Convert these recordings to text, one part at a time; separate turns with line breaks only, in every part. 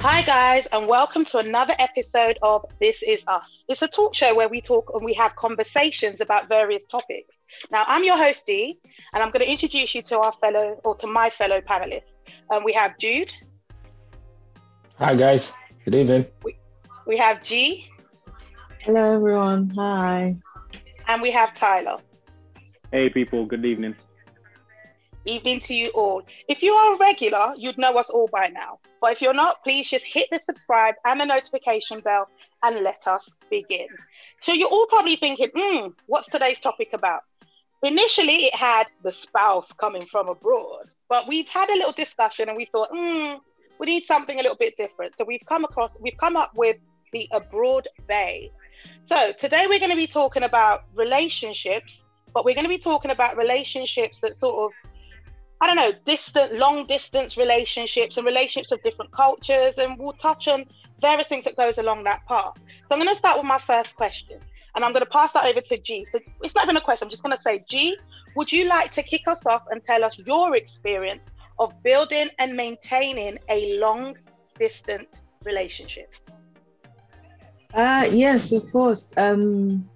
Hi, guys, and welcome to another episode of This Is Us. It's a talk show where we talk and we have conversations about various topics. Now, I'm your host, Dee, and I'm going to introduce you to our fellow or to my fellow panelists. Um, we have Jude.
Hi, guys. Good evening.
We, we have G.
Hello, everyone. Hi.
And we have Tyler.
Hey, people. Good evening.
Evening to you all. If you are a regular, you'd know us all by now. But if you're not, please just hit the subscribe and the notification bell and let us begin. So you're all probably thinking, hmm, what's today's topic about? Initially, it had the spouse coming from abroad, but we've had a little discussion and we thought, hmm, we need something a little bit different. So we've come across, we've come up with the abroad bae. So today we're going to be talking about relationships, but we're going to be talking about relationships that sort of I don't know, distant, long distance relationships and relationships of different cultures, and we'll touch on various things that goes along that path. So I'm going to start with my first question, and I'm going to pass that over to G. So it's not even a question. I'm just going to say, G, would you like to kick us off and tell us your experience of building and maintaining a long distance relationship?
Uh, yes, of course. Um,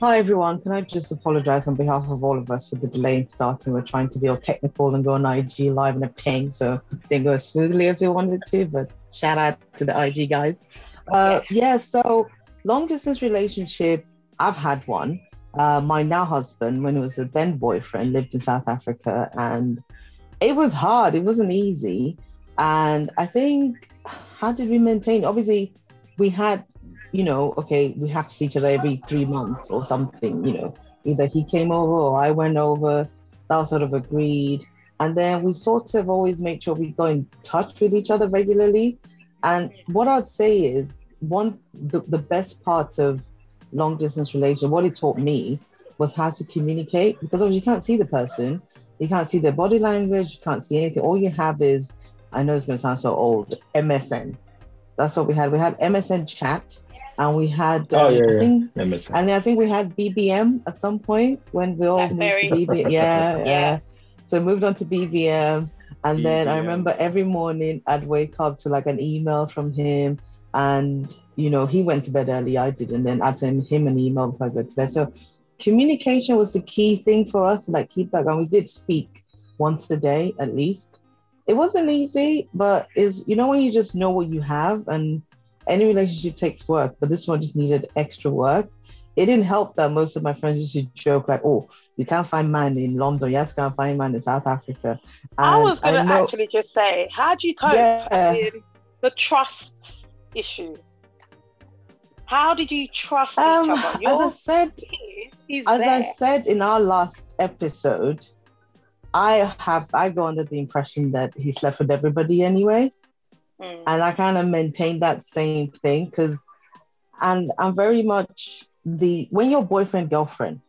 Hi everyone, can I just apologize on behalf of all of us for the delay in starting? We're trying to be all technical and go on IG live and everything, so it didn't go as smoothly as we wanted to, but shout out to the IG guys. Uh, yeah, so long distance relationship, I've had one. Uh, my now husband, when he was a then boyfriend, lived in South Africa and it was hard, it wasn't easy. And I think, how did we maintain? Obviously, we had you know, okay, we have to see each other every three months or something, you know, either he came over or I went over, that was sort of agreed. And then we sort of always make sure we go in touch with each other regularly. And what I'd say is one, the, the best part of long distance relation, what it taught me was how to communicate because obviously you can't see the person, you can't see their body language, you can't see anything. All you have is, I know it's going to sound so old, MSN. That's what we had. We had MSN chat and we had
oh
um,
yeah,
I think,
That makes sense.
and I think we had BBM at some point when we all moved to BBM. Yeah,
Yeah.
yeah. So we moved on to BBM, and then I remember every morning I'd wake up to like an email from him, and you know he went to bed early, I did, and then I'd send him an email before I go to bed. So communication was the key thing for us, like keep that going. We did speak once a day at least. It wasn't easy, but is you know when you just know what you have and any relationship takes work, but this one just needed extra work. It didn't help that most of my friends used to joke like, "Oh, you can't find man in London, you have to go and find man in South Africa."
I was going to actually just say, how do you cope
Yeah.
with the trust issue? How did you trust
Um,
each other?
as I said, as I said in our last episode, I have I go under the impression that he slept with everybody anyway. And I kind of maintain that same thing because, and I'm very much the when you're boyfriend girlfriend,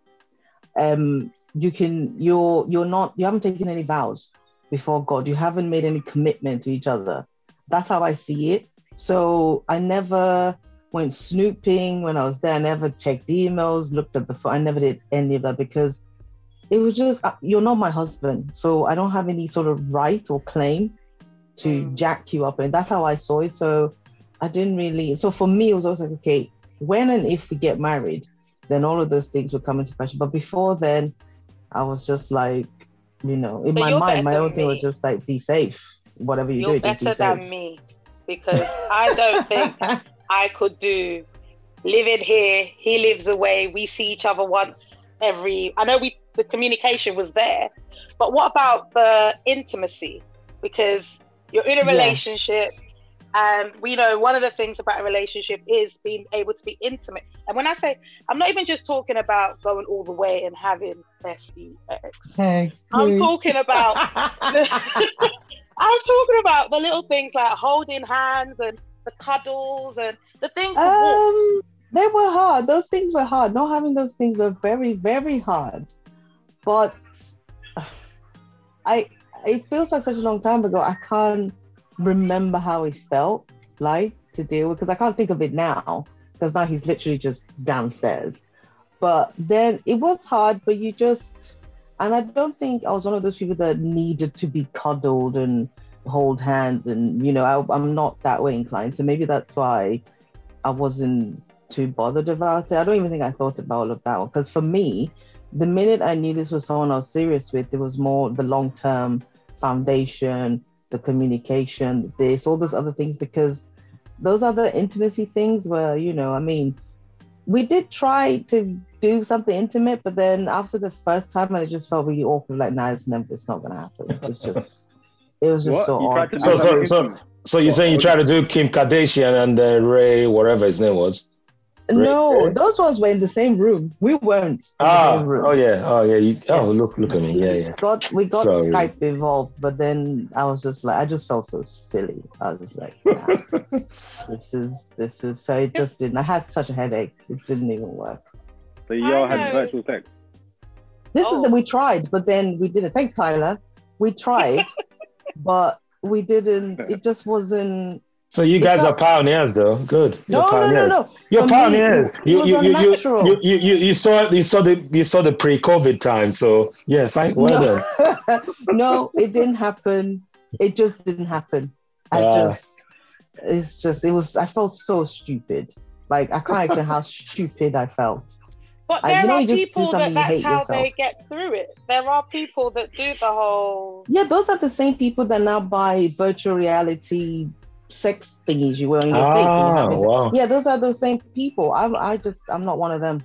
um, you can you're you're not you haven't taken any vows before God. You haven't made any commitment to each other. That's how I see it. So I never went snooping when I was there. I never checked emails, looked at the phone. I never did any of that because it was just uh, you're not my husband, so I don't have any sort of right or claim to
Mm.
jack you up and that's how i saw it so i didn't really so for me it was always like okay when and if we get married then all of those things would come into question but before then i was just like you know in
But
my mind my own thing was just like be safe whatever you
You're
do just be safe.
better than me because I don't think I could do living here. He lives away. We see each other once every. I know we the communication was there, but what about the intimacy? Because you're in a
Yes.
relationship, and we know one of the things about a relationship is being able to be intimate. And when I say, I'm not even just talking about going all the way and having bestie sex.
hey,
I'm talking about I'm talking about the little things like holding hands and the cuddles and the things.
Um, they were hard. Those things were hard. Not having those things were very, very hard. But I, it feels like such a long time ago. I can't remember how it felt like to deal with because I can't think of it now because now he's literally just downstairs. But then it was hard, but you just, and I don't think I was one of those people that needed to be cuddled and hold hands and you know I, i'm not that way inclined so maybe that's why i wasn't too bothered about it i don't even think i thought about all of that because for me the minute i knew this was someone i was serious with it was more the long-term foundation the communication this all those other things because those other intimacy things were you know i mean we did try to do something intimate but then after the first time and it just felt really awkward like nah it's never it's not gonna happen it's just it was just
What?
so
You
odd.
tried to
So, so, so, so you're
What-
saying you
what-
try to do Kim Kardashian and uh, Ray, whatever his name was?
No,
Right.
those ones were in the same room. We weren't. in the
Ah,
same room.
oh yeah, oh yeah. You, oh,
Yes.
look, look at me. Yeah, yeah.
Got we got
Sorry.
Skype involved, but then I was just like, I just felt so silly. I was just like, nah, this is this is so it just didn't. I had such a headache. It didn't even work.
So y'all
I
had virtual sex.
This
Oh.
is that we tried, but then we didn't. Thanks, Tyler. We tried, but we didn't. It just wasn't.
So you guys are pioneers, though. Good. You're
No, no, no,
pioneers.
no.
You're
For
pioneers.
it- it
you, you, you, you, you, you, you, you saw you saw the you saw the pre-COVID time. So yeah, fine. Well
no,
done.
no, it didn't happen. It just didn't happen. I
Ah.
just, it's just, it was. I felt so stupid. Like I can't explain how stupid I felt.
But
I-
there
you know,
are
you just do
people that that's
hate
how
yourself.
they get through it. There are people that do the whole.
Yeah, those are the same people that now buy virtual reality sex thingies you wear on your face. you
Ah, wow.
Yeah, those are those same people. I, I just, I'm not one of them.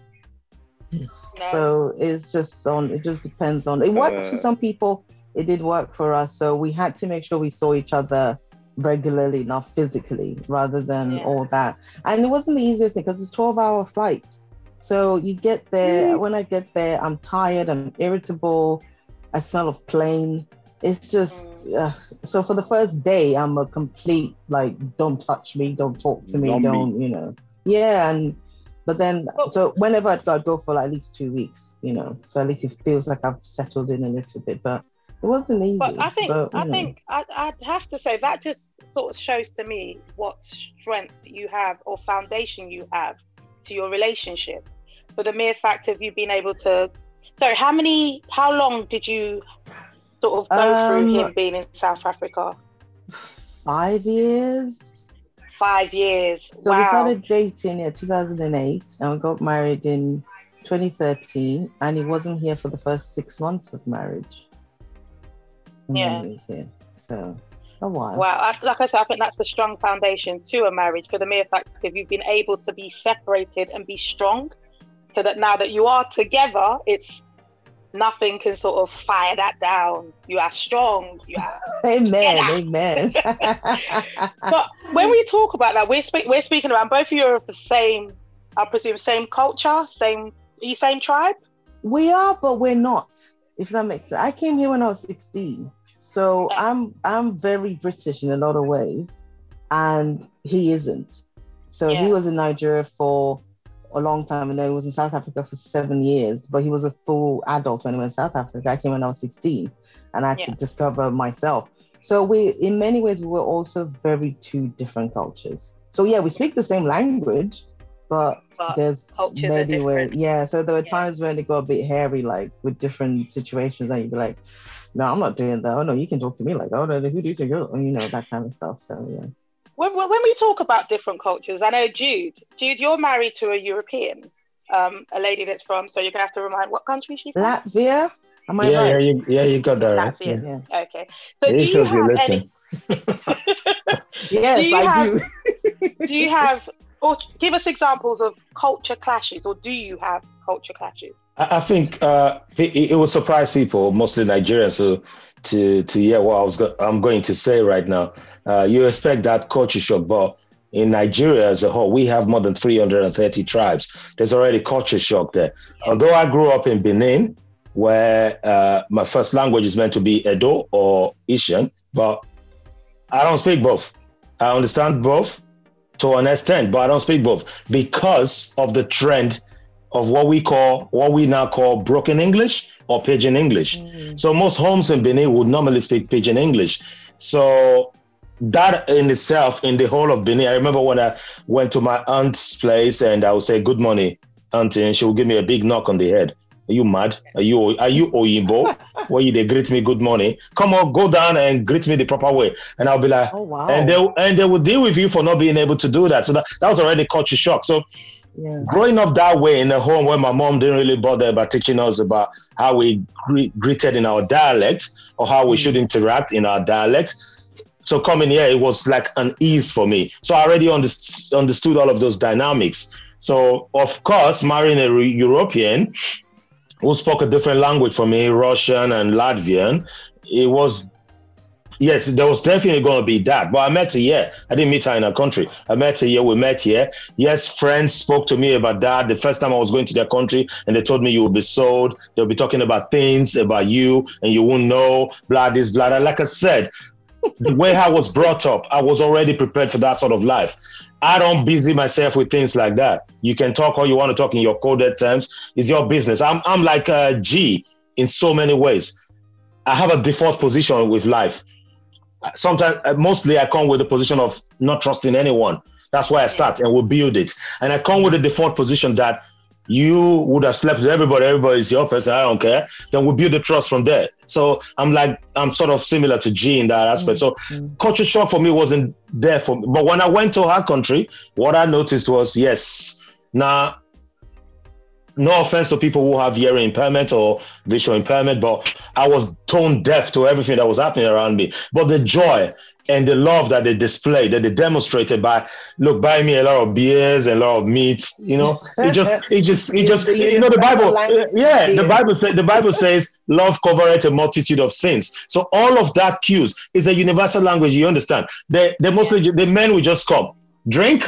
No.
So it's just on. It just depends on. It worked
Uh,
for some people. It did work for us. So we had to make sure we saw each other regularly, not physically, rather than
Yeah.
all that. And it wasn't the easiest thing because it's 12 hour flight. So you get there. When I get there, I'm tired. I'm irritable. I smell of plane. It's just uh, so for the first day, I'm a complete like, don't touch me, don't talk to me,
Zombie.
don't you know? Yeah, and but then
But-
so whenever I'd go, I'd go for like at least two weeks, you know. So at least it feels like I've settled in a little bit, but it wasn't easy.
But I think
but,
I
know.
think I, I'd have to say that just sort of shows to me what strength you have or foundation you have to your relationship. For the mere fact of you being able to. Sorry, how many? How long did you sort of go through
Um,
him being in South Africa?
five years.
Five years.
So
wow.
we started dating in 2008 and we got married in 2013, and he wasn't here for the first six months of marriage. And
Yeah.
he was here. So a while.
Wow, I- like I said, I think that's a strong foundation to a marriage for the mere fact of you've been able to be separated and be strong, so that now that you are together, it's nothing can sort of fire that down. You are strong. You are.
Amen. Amen.
But when we talk about that, we're speak- we're speaking about both of you are of the same, I presume, same culture, same are you same tribe.
we are, but we're not. If that makes sense. I came here when I was 16. So
Yeah.
I'm I'm very British in a lot of ways, and he isn't. So
Yeah.
he was in Nigeria for a long time, and then he was in South Africa for seven years. But he was a full adult when he went to South Africa. I came when I was 16, and I had to discover myself. So we, in many ways, we were also very two different cultures. So yeah, we speak the same language, but
But
there's many ways. Yeah, so there were
Yeah.
times when it got a bit hairy, like with different situations, and you'd be like, "No, I'm not doing that. Oh no, you can talk to me like, oh no, who do you think you're?" You know that kind of stuff. So yeah,
when, when when we talk about different cultures, I know Jude. Jude, you're married to a European, um, a lady that's from. So you're gonna have to remind what country she's from.
Latvia. Am I
Yeah, yeah, you, yeah, you got that right.
Latvia.
Yeah.
Yeah.
Okay. So do
It
you
shows you
have
listen.
any?
Yes,
you
I
have-
do.
do you have or give us examples of culture clashes or do you have culture clashes
I, I think uh, it, it will surprise people, mostly Nigerians, who to to hear what I was go- I'm going to say right now. Uh, you expect that culture shock, but in Nigeria as a whole, we have more than 330 tribes. There's already culture shock there. Although I grew up in Benin, where uh, my first language is meant to be Edo or Ishan, but I don't speak both. I understand both to an extent, but I don't speak both because of the trend of what we call what we now call broken English or pidgin English.
Mm.
So most homes in Benin would normally speak pidgin English. So that in itself, in the whole of Benin, I remember when I went to my aunt's place and I would say, "Good morning, auntie," and she would give me a big knock on the head. Are you mad? Are you are you Oyinbo? Where you they greet me good morning? Come on, go down and greet me the proper way. And I'll be like,
Oh wow.
and they and they will deal with you for not being able to do that. So that, that was already culture shock. So
yeah.
growing up that way in a home where my mom didn't really bother about teaching us about how we gre- greeted in our dialect or how we
Mm.
should interact in our dialect. So coming here, it was like an ease for me. So I already underst- understood all of those dynamics. So of course, marrying a re- European who spoke a different language from me, Russian and Latvian, it was yes, there was definitely going to be that. But I met her here. I didn't meet her in her country. I met her here. We met here. Yes, friends spoke to me about that. The first time I was going to their country, and they told me you will be sold. They'll be talking about things about you, and you won't know. Blah this, blah that. Like I said, the way I was brought up, I was already prepared for that sort of life. I don't busy myself with things like that. You can talk all you want to talk in your coded terms. It's your business. I'm I'm like a G in so many ways. I have a default position with life. Sometimes, uh, mostly, I come with a position of not trusting anyone. That's why I start and we build it. And I come with a default position that you would have slept with everybody. Everybody is your person. I don't care. Then we build the trust from there. So I'm like, I'm sort of similar to G in that aspect. So
Mm.
culture shock for me wasn't there for me. But when I went to her country, what I noticed was yes, now, no offense to people who have hearing impairment or visual impairment, but I was tone deaf to everything that was happening around me. But the joy and the love that they displayed, that they demonstrated by look, buy me a lot of beers and a lot of meats, you know, it just, it just, it just, you know, the Bible, yeah, the. Bible says, the Bible says, love covereth a multitude of sins. So all of that cues is a universal language. You understand? They, they mostly, the men will just come, drink,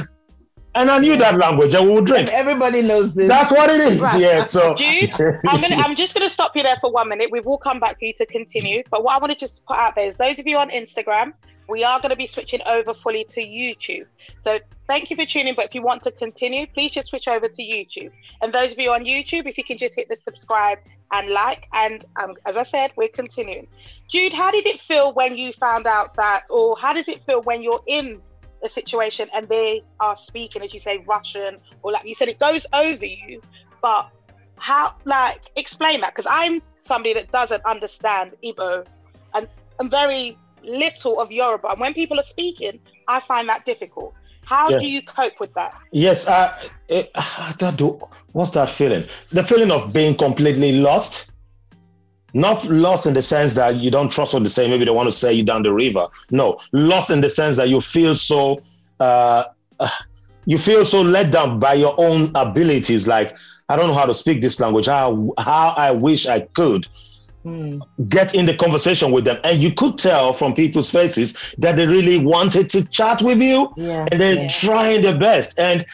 and I knew that language, and we would drink.
Everybody knows this.
That's what it is.
Right.
Yeah. So
Jude, I'm gonna I'm just gonna stop you there for one minute. We will come back to you to continue. But what I want to just put out there is those of you on Instagram, we are going to be switching over fully to YouTube. So thank you for tuning. But if you want to continue, please just switch over to YouTube. And those of you on YouTube, if you can just hit the subscribe and like. And um, as I said, we're continuing. Jude, how did it feel when you found out that, or how does it feel when you're in a situation and they are speaking, as you say, Russian, or like you said, it goes over you, but how like explain that because i'm somebody that doesn't understand Igbo and i'm very little of yoruba and when people are speaking i find that difficult how
Yeah.
do you cope with that
yes, uh, it, I don't do, what's that feeling? The feeling of being completely lost. Not lost in the sense that you don't trust what they say. Maybe they want to say you down the river. No, lost in the sense that you feel so. Uh, uh, you feel so let down by your own abilities. Like I don't know how to speak this language. How how I wish I could.
Mm.
get in the conversation with them. And you could tell from people's faces that they really wanted to chat with you
Yeah.
and they're
yeah.
trying their best. And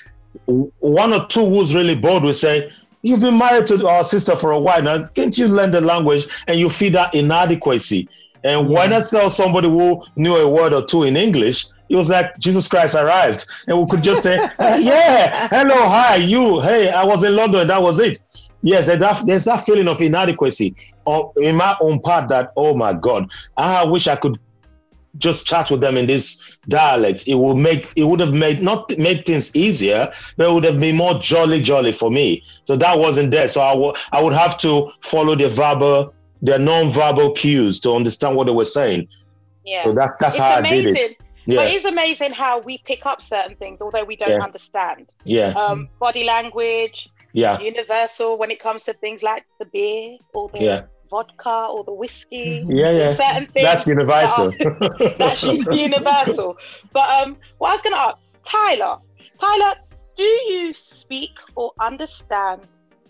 one or two who's really bored will say, You've been married to our sister for a while now. Can't you learn the language? And you feel that inadequacy. And why not tell somebody who knew a word or two in English? It was like Jesus Christ arrived. And we could just say, "Uh, Yeah, hello, hi, you. Hey, I was in London. That was it. Yes, there's that, there's that feeling of inadequacy or in my own part that, oh my God, I wish I could just chat with them in this dialect. It would make it would have made not made things easier, but it would have been more jolly jolly for me. So that wasn't there. So I would I would have to follow the verbal, the non-verbal cues to understand what they were saying.
yeah
So that's that's
it's
how I did it.
but
Yeah,
it's amazing how we pick up certain things although we don't
Yeah.
understand
yeah,
um, body language
yeah,
universal when it comes to things like the beer or the
yeah,
vodka or the whiskey
yeah, yeah.
certain things
That's universal.
that's universal. But um, what I was going to ask, Tyler, Tyler, do you speak or understand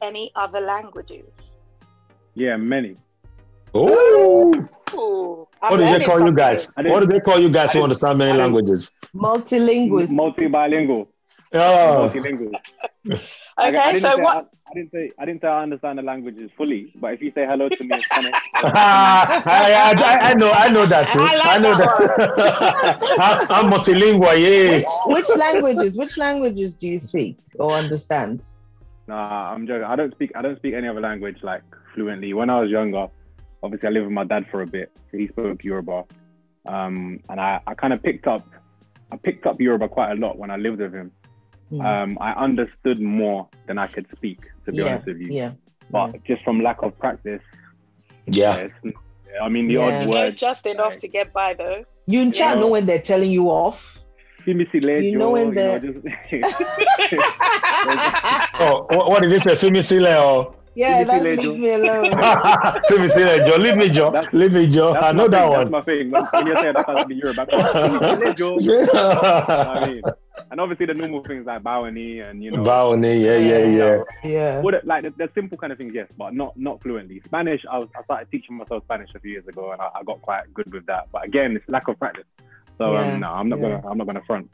any other languages?
Yeah, many.
Ooh.
Ooh,
What do they
learning
call you guys? What do they call you guys who understand many languages?
Multilingual.
Multi-bilingual.
Oh,
Multilingual. I, I
Okay, so what?
I, I didn't say I didn't say I understand the languages fully, but if you say hello to me in Spanish,
I, I, I know, I know that too.
I like
I know
that
that. I'm, I'm multilingual, yeah.
Which languages? Which languages do you speak or understand?
nah, I'm joking. I don't speak I don't speak any other language like fluently. When I was younger, obviously I lived with my dad for a bit, so he spoke Yoruba, um, and I, I kind of picked up I picked up Yoruba quite a lot when I lived with him.
Mm.
Um, I understood more than I could speak, to be
yeah,
honest with you.
yeah,
but just from lack of practice,
Yeah.
it's- I mean the
Yeah.
odd
You know,
word.
just enough
like-
to get by though.
You in chat
Yeah.
know when they're telling you off.
Fimisi lejo,
You know when
you know, just
Oh, what, what did you say? Fimi or
yeah,
Fimi
that's
Sile,
leave
Joe.
me alone.
Fimi Sile, Joe? Leave me, Joe.
That's-
Leave me, Joe.
That's
I know that
thing,
one.
That's my thing. When when you say that, that's the Yoruba. Fimisi lejo. I mean, and obviously the normal things like bowing and you know.
Bowni, yeah, yeah, yeah.
yeah.
What it- like the, the simple kind of things, yes, but not not fluently. Spanish, I, was, I started teaching myself Spanish a few years ago, and I, I got quite good with that. But again, it's lack of practice. So
Yeah,
um, no, I'm not
yeah.
gonna I'm not gonna front.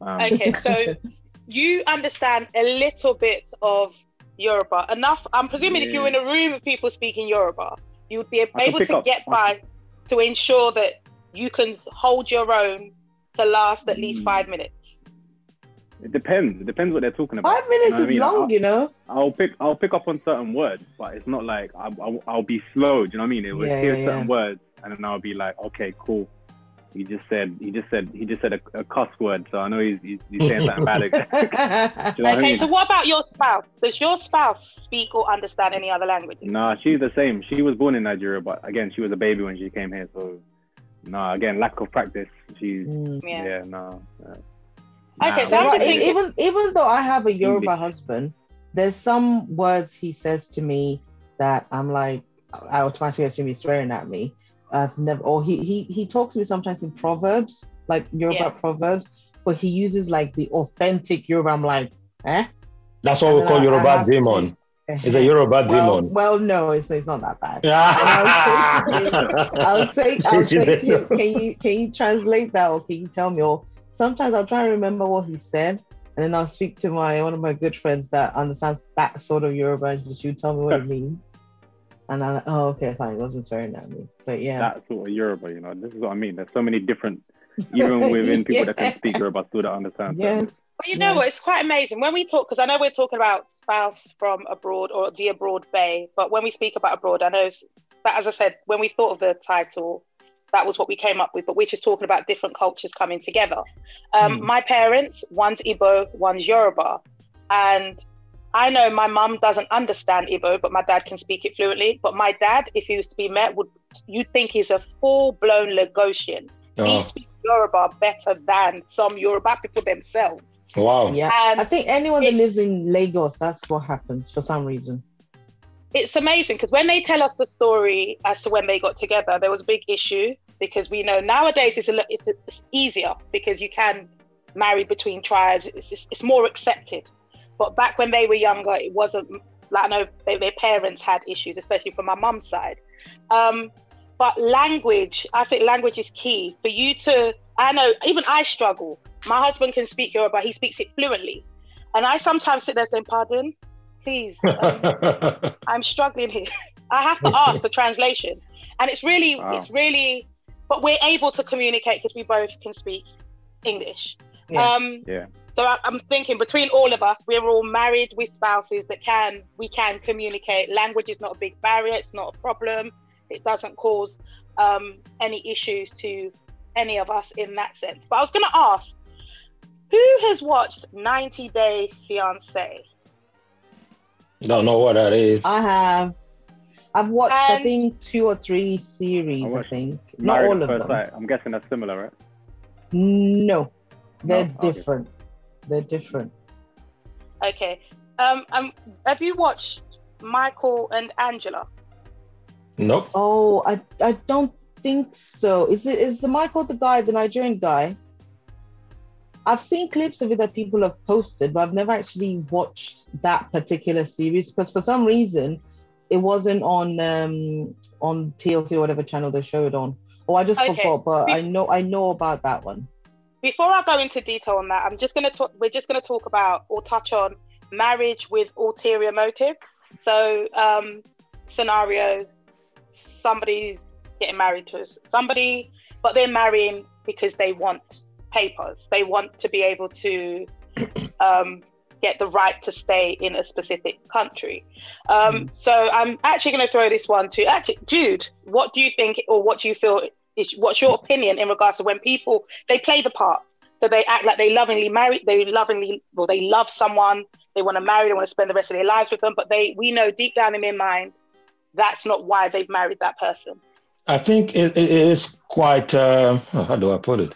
Um,
Okay, so you understand a little bit of Yoruba enough. I'm presuming if you're in a room of people speaking Yoruba, you would be able to
up.
get by to ensure that you can hold your own to last at least
Mm.
five minutes.
It depends. It depends what they're talking about.
Five minutes
You know what I
is
mean?
long,
I'll,
you know.
I'll pick I'll pick up on certain words, but it's not like I'll, I'll, I'll be slow. Do you know what I mean? It will
Yeah,
hear
yeah,
certain
yeah.
words, and then I'll be like, okay, cool. He just said he just said he just said a, a cuss word, so I know he's he's, he's saying something bad. you know what I
Okay,
mean?
so what about your spouse? Does your spouse speak or understand any other languages?
Nah, she's the same. She was born in Nigeria, but again, she was a baby when she came here. So, nah, again, lack of practice. She's
Mm.
Yeah.
yeah, no. yeah.
Okay,
Nah,
so I'm
But
just
e-
thinking-
even even though I have a Yoruba
English.
husband, there's some words he says to me that I'm like, I automatically assume he's swearing at me. I've never, or he he he talks to me sometimes in proverbs, like Yoruba
Yeah.
proverbs, but he uses like the authentic Yoruba. I'm like, eh?
That's what we call
I- I
Yoruba
have to-
demon. It's a
Eh,
Yoruba
well,
demon.
Well, no, it's, it's not that bad.
Yeah.
I'll say, I'll
She
say to you, can you can you translate that or can you tell me? Or sometimes I'll try and remember what he said, and then I'll speak to my one of my good friends that understands that sort of Yoruba, and she would tell me what it means. And I'm like, oh, okay, fine, it wasn't swearing at me. But yeah,
That sort of Yoruba, you know. This is what I mean. There's so many different, even within people that can speak Yoruba, still don't understand. certain
yes,
But you know
Yeah.
what? It's quite amazing when we talk because I know we're talking about spouse from abroad or the abroad bae, but when we speak about abroad, I know that as I said, when we thought of the title, that was what we came up with. But we're just talking about different cultures coming together. Um,
Mm.
My parents, one's Igbo, one's Yoruba, and I know my mum doesn't understand Igbo, but my dad can speak it fluently. But my dad, if he was to be met, would you'd think he's a full-blown Lagosian. He
Oh,
speaks Yoruba better than some Yoruba people themselves.
wow.
yeah. I think anyone that lives in Lagos, that's what happens for some reason.
it's amazing because when they tell us the story as to when they got together, there was a big issue because we know nowadays it's a li- it's, it's easier because you can marry between tribes. It's, it's, it's more accepted. But back when they were younger, it wasn't like I know they, their parents had issues, especially from my mum's side. Um, but language, I think language is key for you to. I know even I struggle. My husband can speak Yoruba; he speaks it fluently, and I sometimes sit there saying, "Pardon, please." Um, I'm struggling here. I have to ask for translation, and it's really,
Wow.
it's really, but we're able to communicate because we both can speak English.
Yeah.
Um,
Yeah.
So I, I'm thinking between all of us, we're all married with spouses that can, we can communicate. Language is not a big barrier. It's not a problem. It doesn't cause um, any issues to any of us in that sense. But I was going to ask, who has watched 90 Day Fiance?
Don't know what that is.
I have. I've watched, I think, two or three series.
I
I, think not all of
first
them.
sight. I'm guessing that's similar, right?
No, they're
No? Okay.
Different. They're different.
Okay. Um, um, have you watched Michael and Angela?
Nope.
Oh, I I don't think so. Is it is the Michael the guy, the Nigerian guy? I've seen clips of it that people have posted, but I've never actually watched that particular series because for some reason it wasn't on um on TLC or whatever channel they showed it on. Oh, I just
Okay.
forgot, but
Be-
I know I know about that one.
Before I go into detail on that, I'm just going to talk. We're just going to talk about or touch on marriage with ulterior motive. So, um, scenario: somebody's getting married to somebody, but they're marrying because they want papers. They want to be able to um, get the right to stay in a specific country. Um, So, I'm actually going to throw this one to actually Jude. What do you think, or what do you feel is what's your opinion in regards to when people they play the part so they act like they lovingly marry they lovingly well they love someone they want to marry, they want to spend the rest of their lives with them, but they we know deep down in their mind, that's not why they've married that person.
I think it, it is quite, uh, how do I put it?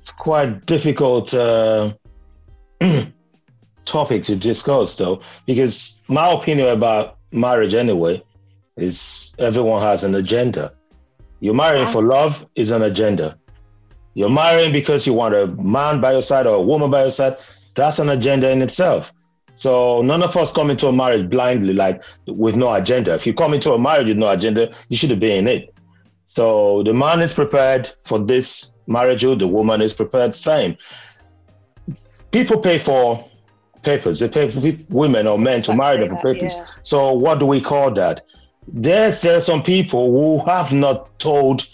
It's quite difficult uh, topic to discuss, though, because my opinion about marriage, anyway, is everyone has an agenda. You're marrying ah. for love is an agenda. You're marrying because you want a man by your side or a woman by your side. That's an agenda in itself. So none of us come into a marriage blindly, like with no agenda. If you come into a marriage with no agenda, you should have been in it. So the man is prepared for this marriage, or the woman is prepared, same. People pay for papers. They pay for women or men to marry them for papers. Yeah. So what do we call that? There's there are some people who have not told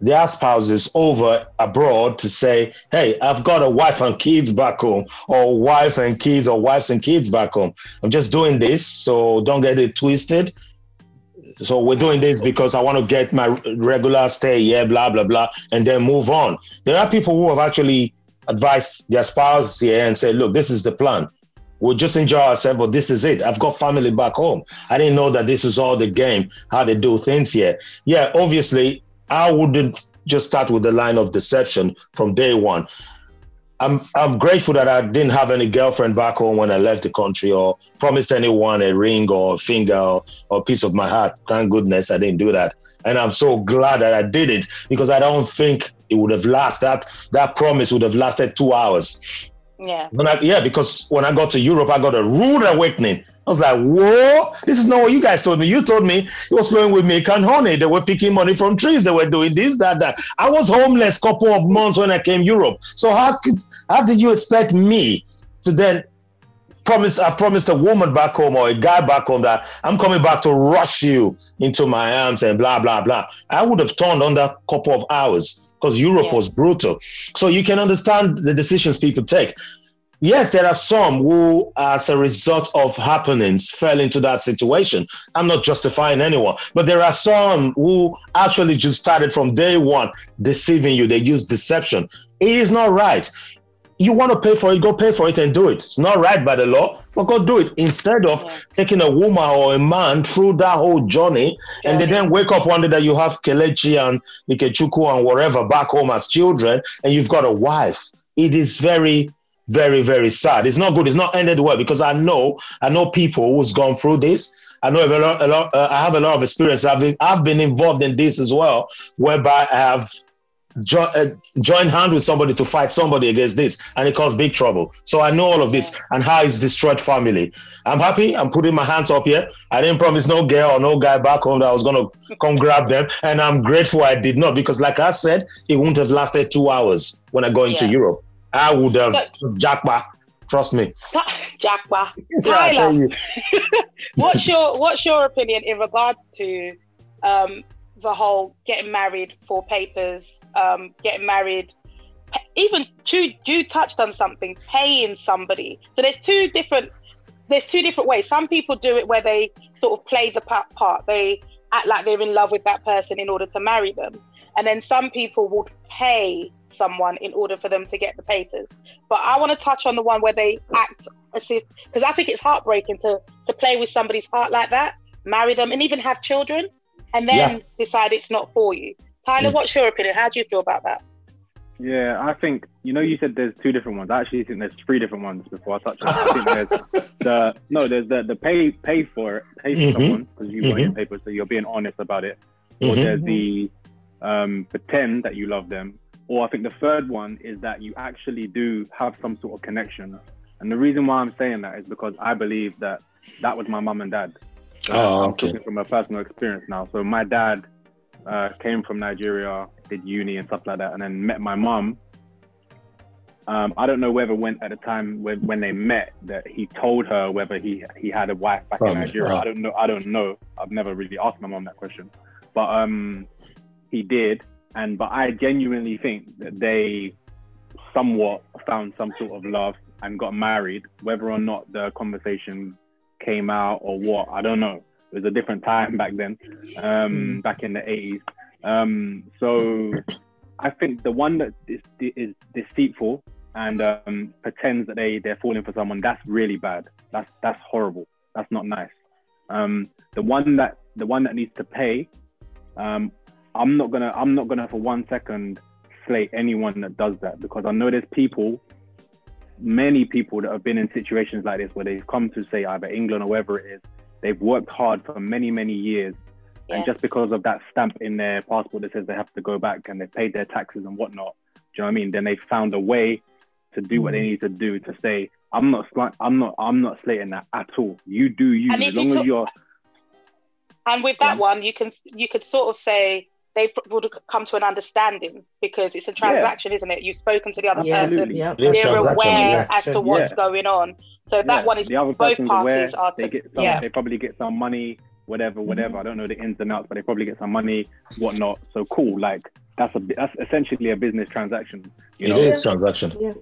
their spouses over abroad to say, hey, I've got a wife and kids back home, or wife and kids, or wives and kids back home. I'm just doing this, so don't get it twisted. So we're doing this because I want to get my regular stay here, blah, blah, blah, and then move on. There are people who have actually advised their spouse here and said, look, this is the plan. We'll just enjoy ourselves, but this is it. I've got family back home. I didn't know that this was all the game, how they do things here. Yeah, obviously, I wouldn't just start with the line of deception from day one. I'm I'm grateful that I didn't have any girlfriend back home when I left the country or promised anyone a ring or a finger or, or a piece of my heart. Thank goodness I didn't do that. And I'm so glad that I did it because I don't think it would have lasted that that promise would have lasted two hours.
Yeah.
When I, yeah, because when I got to Europe, I got a rude awakening I was like, whoa, this is not what you guys told me. You told me you was playing with milk and honey. They were picking money from trees. They were doing this, that, that. I was homeless couple of months when I came Europe. So how could how did you expect me to then promise I promised a woman back home or a guy back home that I'm coming back to rush you into my arms and blah blah blah. I would have turned on that couple of hours because Europe yeah. was brutal. So you can understand the decisions people take yes, there are some who, as a result of happenings, fell into that situation. I'm not justifying anyone, but there are some who actually just started from day one deceiving you. They use deception. It is not right. You want to pay for it, go pay for it and do it. It's not right by the law, but go do it instead of yeah. taking a woman or a man through that whole journey yeah. and they then wake up one day that you have Kelechi and Nikechuku and whatever back home as children and you've got a wife. It is very very, very sad. It's not good. It's not ended well because I know, I know people who's gone through this. I know a lot, a lot uh, I have a lot of experience. I've I've been involved in this as well, whereby I have jo- uh, joined hand with somebody to fight somebody against this, and it caused big trouble. So I know all of this and how it's destroyed family. I'm happy. I'm putting my hands up here. I didn't promise no girl or no guy back home that I was gonna come grab them, and I'm grateful I did not because, like I said, it wouldn't have lasted two hours when I go into yeah. Europe. I would have jackpot. Trust me.
Jackpot. Tyler, what's your what's your opinion in regards to um, the whole getting married for papers, um, getting married, even Jude, Jude touched on something, paying somebody. So there's two different there's two different ways. Some people do it where they sort of play the part. They act like they're in love with that person in order to marry them. And then some people would pay someone in order for them to get the papers. But I want to touch on the one where they act as if, because I think it's heartbreaking to to play with somebody's heart like that, marry them, and even have children, and then yeah. decide it's not for you. Tyler, what's your opinion? How do you feel about that?
Yeah, I think you know you said there's two different ones. I actually think there's three different ones before I touch on. I think there's the no, there's the the pay pay for it, pay for mm-hmm. someone because you mm-hmm. want your paper, so you're being honest about it. Or mm-hmm. there's the um, pretend that you love them, or I think the third one is that you actually do have some sort of connection. And the reason why I'm saying that is because I believe that that was my mum and dad. So oh, I'm talking from a personal experience now. So my dad uh, came from Nigeria, did uni and stuff like that, and then met my mum. Um, I don't know whether when at the time when, when they met that he told her whether he he had a wife back in Nigeria. I don't know. I don't know. I've never really asked my mom that question, but um, he did and but I genuinely think that they somewhat found some sort of love and got married. Whether or not the conversation came out or what, I don't know. It was a different time back then, um, hmm. back in the 80s. Um, so I think the one that is, is deceitful and um, pretends that they they're falling for someone, that's really bad. That's that's horrible. That's not nice. Um, the one that the one that needs to pay, um, I'm not gonna I'm not gonna for one second slate anyone that does that because I know there's people, many people that have been in situations like this where they've come to say either England or wherever it is, they've worked hard for many many years, and just because of that stamp in their passport that says they have to go back and they've paid their taxes and whatnot, do you know what I mean? Then they found a way to do what they mm. need to do to say I'm not I'm not I'm not slating that at all. You do you and as long you as you're
and with that yeah. one you can you could sort of say they would come to an understanding because it's a transaction, yeah. isn't it? You've spoken to the other yeah, person. Yeah. They're aware as to what's going on. So that one is the other both parties aware, are. To,
they get some, yeah. They probably get some money, whatever, whatever. Mm-hmm. I don't know the ins and outs, but they probably get some money, whatnot. So cool. Like that's a that's essentially a business transaction.
You know? It is transaction.
Yeah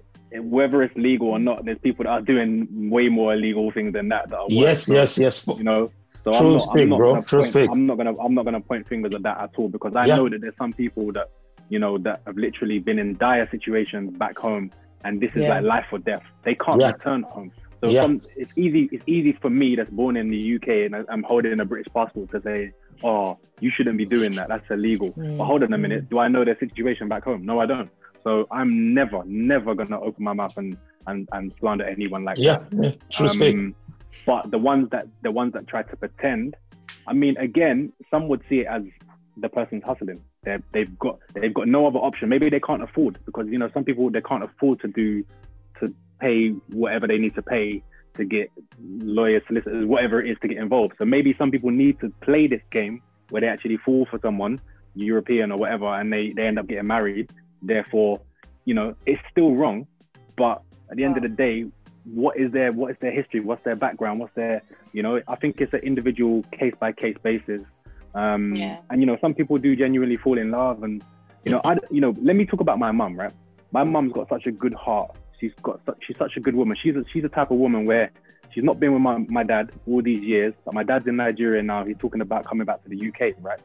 whether it's legal or not, there's people that are doing way more illegal things than that. that
yes, yes, yes.
You know, so
True I'm not, speak, I'm not bro. True
point,
speak.
I'm not gonna, I'm not gonna point fingers at that at all because I yeah. know that there's some people that, you know, that have literally been in dire situations back home, and this is yeah. like life or death. They can't yeah. return home. So some, it's easy. It's easy for me that's born in the UK and I'm holding a British passport to say, "Oh, you shouldn't be doing that. That's illegal." Mm. But hold on a minute. Do I know their situation back home? No, I don't. So I'm never, never gonna open my mouth and and, and slander anyone like
yeah,
that.
Yeah, true um, speak.
But the ones that the ones that try to pretend, I mean, again, some would see it as the person's hustling. They they've got they've got no other option. Maybe they can't afford because you know some people they can't afford to do to pay whatever they need to pay to get lawyers, solicitors, whatever it is to get involved. So maybe some people need to play this game where they actually fall for someone, European or whatever, and they, they end up getting married Therefore, you know, it's still wrong. But at the end of the day, what is their what is their history? What's their background? What's their you know? I think it's an individual case by case basis. Um, yeah. And you know, some people do genuinely fall in love, and you know, I you know, let me talk about my mum, right? My mum's got such a good heart. She's got such, she's such a good woman. She's a, she's the type of woman where she's not been with my, my dad all these years. But my dad's in Nigeria now. He's talking about coming back to the UK, right?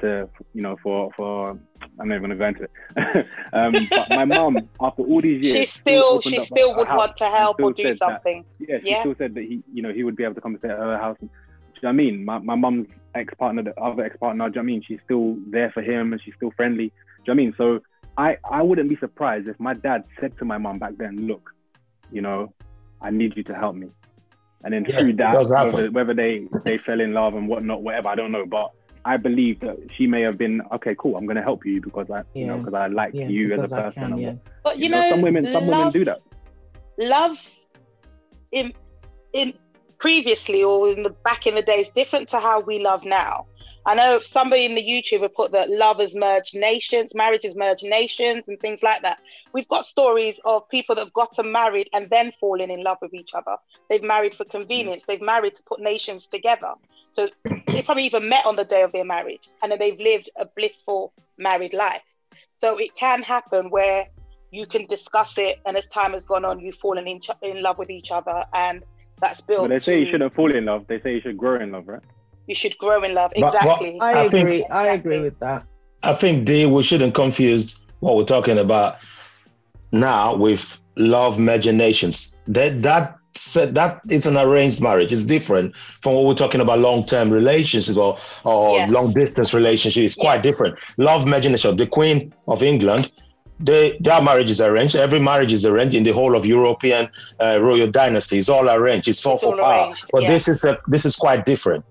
to you know for for I'm not even gonna go into it. um, but my mom, after all these years,
she still she still would want to help or do something.
That, yeah, she yeah. still said that he you know he would be able to come and stay at her house. And, do you know what I mean? My my mom's ex partner, the other ex partner. Do you know what I mean? She's still there for him and she's still friendly. Do you know what I mean? So I I wouldn't be surprised if my dad said to my mom back then, look, you know, I need you to help me. And then yeah, through that, whether, whether they they fell in love and whatnot, whatever, I don't know, but I believe that she may have been okay. Cool, I'm going to help you because I, yeah. you know, because I like yeah, you as a person. Can, yeah.
But you, you know, know,
some women, some love, women do that.
Love, in in previously or in the back in the days, different to how we love now. I know somebody in the YouTube have put that love has merged nations, marriages merge nations, and things like that. We've got stories of people that have gotten married and then fallen in love with each other. They've married for convenience. Mm. They've married to put nations together. So they probably even met on the day of their marriage and then they've lived a blissful married life. So it can happen where you can discuss it and as time has gone on, you've fallen in, in love with each other and that's built.
But they say to, you shouldn't fall in love. They say you should grow in love, right?
You should grow in love. Exactly.
I, I, agree. Think, I agree with that.
I think, Dee, we shouldn't confuse what we're talking about now with love imaginations. That that said that it's an arranged marriage. It's different from what we're talking about long-term relationships or, or yes. long distance relationships. It's quite yes. different. Love imagination. The Queen of England, they, their marriage is arranged. Every marriage is arranged in the whole of European uh, royal dynasty. It's all arranged. It's all for power. Arranged. But this is a, this is quite different.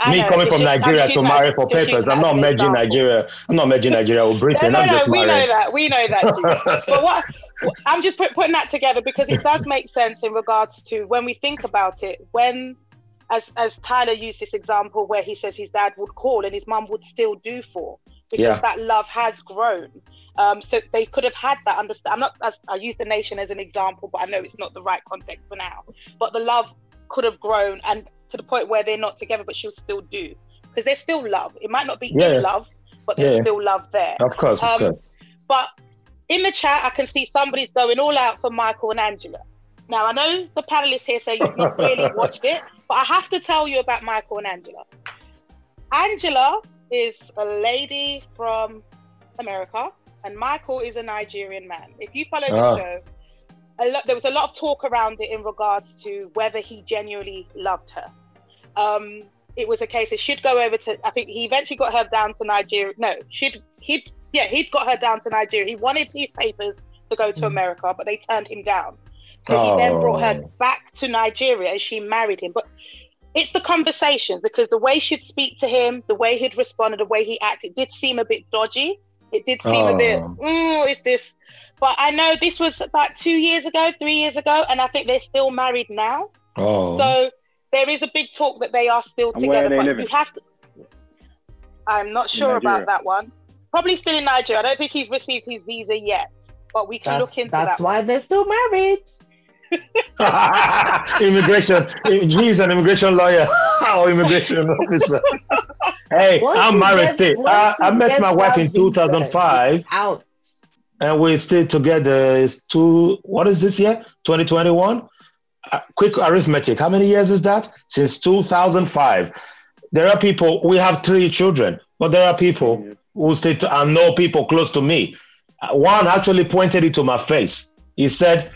I Me know, coming from Nigeria to marry for papers, I'm not merging Nigeria. I'm not merging Nigeria with Britain.
no,
no,
I'm
just
we
marrying.
know that. We know that. but what I'm just put, putting that together because it does make sense in regards to when we think about it. When, as as Tyler used this example where he says his dad would call and his mum would still do for because yeah. that love has grown. Um, so they could have had that understand. I'm not. As, I use the nation as an example, but I know it's not the right context for now. But the love could have grown and to the point where they're not together, but she'll still do because there's still love. It might not be yeah. love, but there's yeah. still love there.
Of course, um, of course.
But in the chat, I can see somebody's going all out for Michael and Angela. Now, I know the panelists here say you've not really watched it, but I have to tell you about Michael and Angela. Angela is a lady from America, and Michael is a Nigerian man. If you follow the ah. show, a lot, there was a lot of talk around it in regards to whether he genuinely loved her. Um, it was a case of she'd go over to. I think he eventually got her down to Nigeria. No, she'd he'd yeah he'd got her down to Nigeria. He wanted these papers to go to
Mm.
America, but they turned him down. So he then brought her
Oh.
back to Nigeria and she married him. But it's the conversations because the way she'd speak to him, the way he'd responded, the way he acted did seem a bit dodgy. It did seem a bit,
Oh.
mm, is this? But I know this was about two years ago, three years ago, and I think they're still married now.
Oh.
So there is a big talk that they are still
And where are
together.
they
But
living?
you have to. I'm not sure about that one. Probably still in Nigeria. I don't think he's received his visa yet, but we can
That's,
look into
that's
that.
That's why they're still married.
immigration. He's an immigration lawyer or immigration officer. Hey,
Once
I'm married
get-
still. I, I met my wife in 2005
Out.
and we stayed together. It's two, what is this year? 2021? Uh, quick arithmetic. How many years is that? Since 2005. There are people, we have three children, but there are people who stay to, I know people close to me. Uh, One actually pointed it to my face. He said,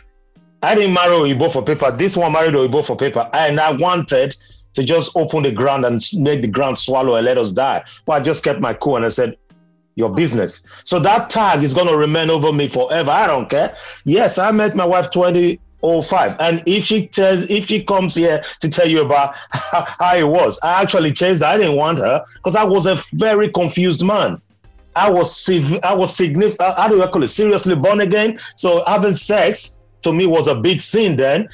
I didn't marry Oyibo for paper. This one married Oyibo for paper. And I wanted to just open the ground and make the ground swallow and let us die. But I just kept my cool and I said, your business. So that tag is going to remain over me forever. I don't care. Yes, I met my wife 2005. And if she tells, if she comes here to tell you about how, it was, I actually changed. I didn't want her because I was a very confused man. I was I was significant. Uh, how do I call it? Seriously born again. So having sex to me was a big sin. Then